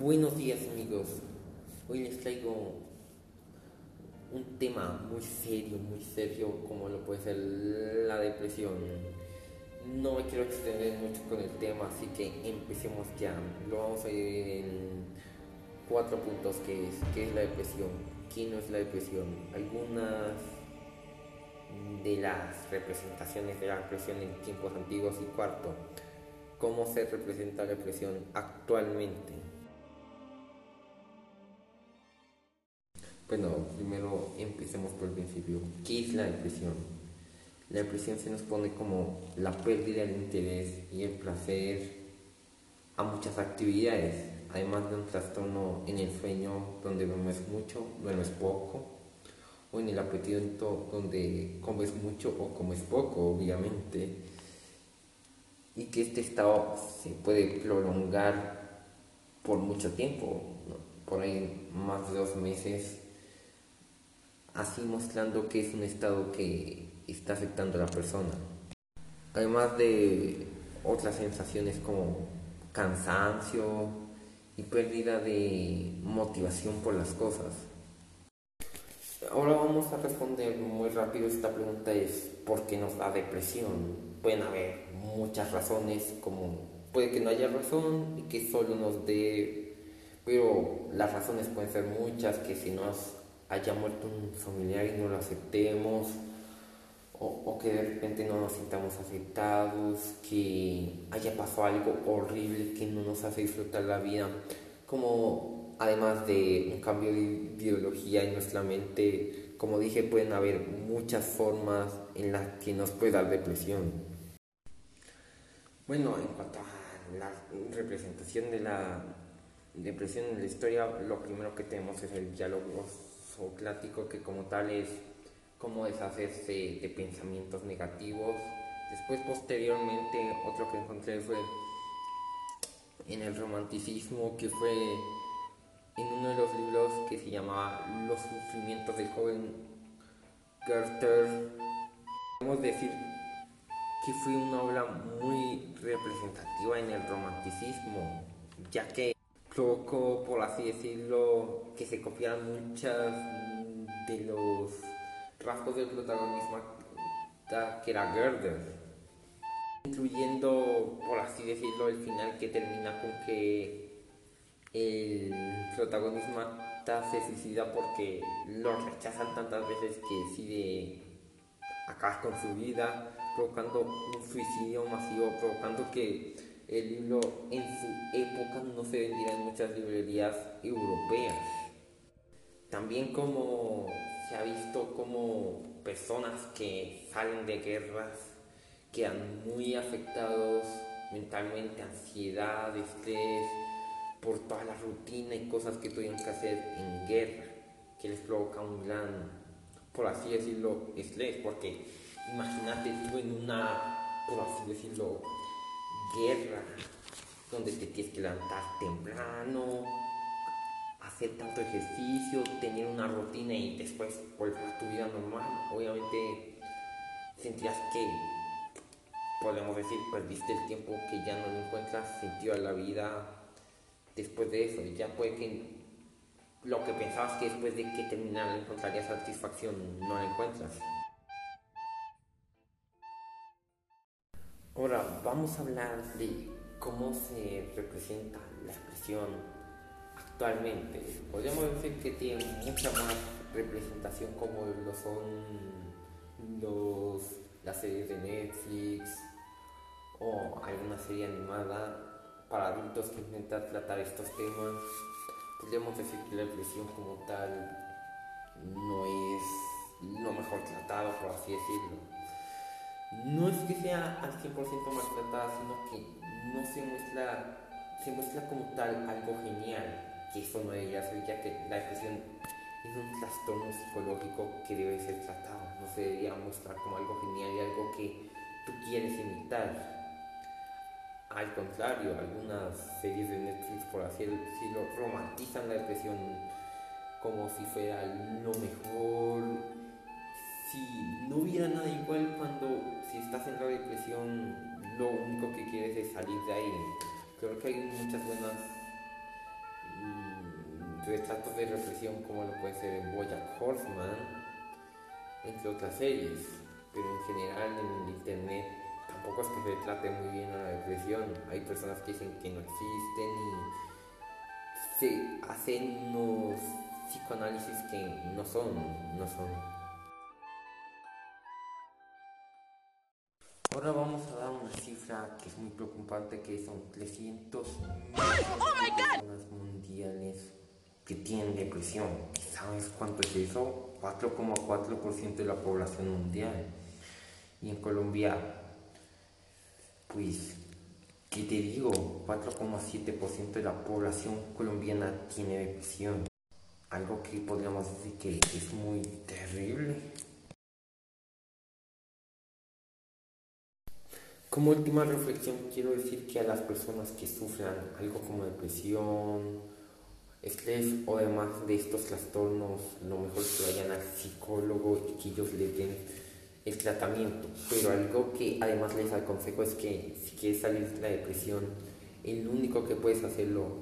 Buenos días amigos, hoy les traigo un tema muy serio, muy serio como lo puede ser la depresión. No me quiero extender mucho con el tema, así que empecemos ya. Lo vamos a ir en cuatro puntos que es, qué es la depresión, qué no es la depresión, algunas de las representaciones de la depresión en tiempos antiguos y cuarto, cómo se representa la depresión actualmente. Bueno, primero empecemos por el principio. ¿Qué es la depresión? La depresión se nos pone como la pérdida del interés y el placer a muchas actividades, además de un trastorno en el sueño donde duermes mucho, duermes poco, o en el apetito donde comes mucho o comes poco, obviamente, y que este estado se puede prolongar por mucho tiempo, por ahí más de dos meses así mostrando que es un estado que está afectando a la persona. Además de otras sensaciones como cansancio y pérdida de motivación por las cosas. Ahora vamos a responder muy rápido esta pregunta es ¿por qué nos da depresión? Pueden haber muchas razones como puede que no haya razón y que solo nos dé pero las razones pueden ser muchas que si nos haya muerto un familiar y no lo aceptemos, o, que de repente no nos sintamos aceptados, que haya pasado algo horrible que no nos hace disfrutar la vida, como además de un cambio de ideología en nuestra mente, como dije, pueden haber muchas formas en las que nos puede dar depresión. Bueno, en cuanto a la representación de la depresión en la historia, lo primero que tenemos es el diálogo socrático que como tal es cómo deshacerse de pensamientos negativos. Después posteriormente otro que encontré fue en el romanticismo que fue en uno de los libros que se llamaba Los sufrimientos del joven Goethe. Podemos decir que fue una obra muy representativa en el romanticismo, ya que provocó, por así decirlo, que se copiaran muchas de los rasgos del protagonismo que era Gerder, incluyendo, por así decirlo, el final que termina con que el protagonismo se suicida porque lo rechazan tantas veces que decide acabar con su vida, provocando un suicidio masivo, provocando que el libro en su época no se vendía en muchas librerías europeas. También como se ha visto como personas que salen de guerras quedan muy afectados mentalmente, ansiedad, estrés, por toda la rutina y cosas que tuvieron que hacer en guerra, que les provoca un gran, por así decirlo, estrés, porque imagínate tú en una, por así decirlo, guerra, donde te tienes que levantar temprano, hacer tanto ejercicio, tener una rutina y después volver a tu vida normal. Obviamente sentías que, podemos decir, perdiste el tiempo que ya no le encuentras sentido a la vida después de eso. Ya puede que lo que pensabas que después de que terminara encontrarías satisfacción no la encuentras. Ahora vamos a hablar de cómo se representa la expresión actualmente. Podríamos decir que tiene mucha más representación como lo son los, las series de Netflix o alguna serie animada para adultos que intentan tratar estos temas. Podríamos decir que la expresión como tal no es lo mejor tratado, por así decirlo no es que sea al 100% maltratada, sino que no se muestra, se muestra como tal algo genial, que eso no debería ser, ya que la depresión es un trastorno psicológico que debe ser tratado, no se debería mostrar como algo genial y algo que tú quieres imitar. Al contrario, algunas series de Netflix, por así decirlo, romantizan la depresión como si fuera lo mejor, si no hubiera nada igual cuando si estás en la depresión lo único que quieres es salir de ahí. Creo que hay muchas buenas retratos de represión como lo puede ser en Bojack Horseman, entre otras series, pero en general en el internet tampoco es que se trate muy bien a la depresión. Hay personas que dicen que no existen y se hacen unos psicoanálisis que no son, no son. Ahora vamos a dar una cifra que es muy preocupante, que son 300 millones mundiales que tienen depresión. ¿Sabes cuánto es eso? 4,4% de la población mundial. Y en Colombia, pues, ¿qué te digo? 4,7% de la población colombiana tiene depresión. Algo que podríamos decir que es muy terrible. Como última reflexión quiero decir que a las personas que sufran algo como depresión, estrés o demás de estos trastornos, lo mejor es que vayan al psicólogo y que ellos les den el tratamiento. Pero algo que además les aconsejo es que si quieres salir de la depresión, el único que puedes hacerlo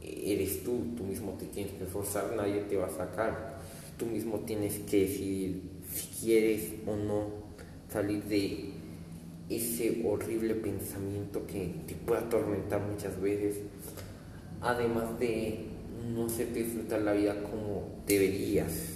eres tú, tú mismo te tienes que esforzar, nadie te va a sacar. Tú mismo tienes que decidir si quieres o no salir de ese horrible pensamiento que te puede atormentar muchas veces, además de no se disfrutar la vida como deberías.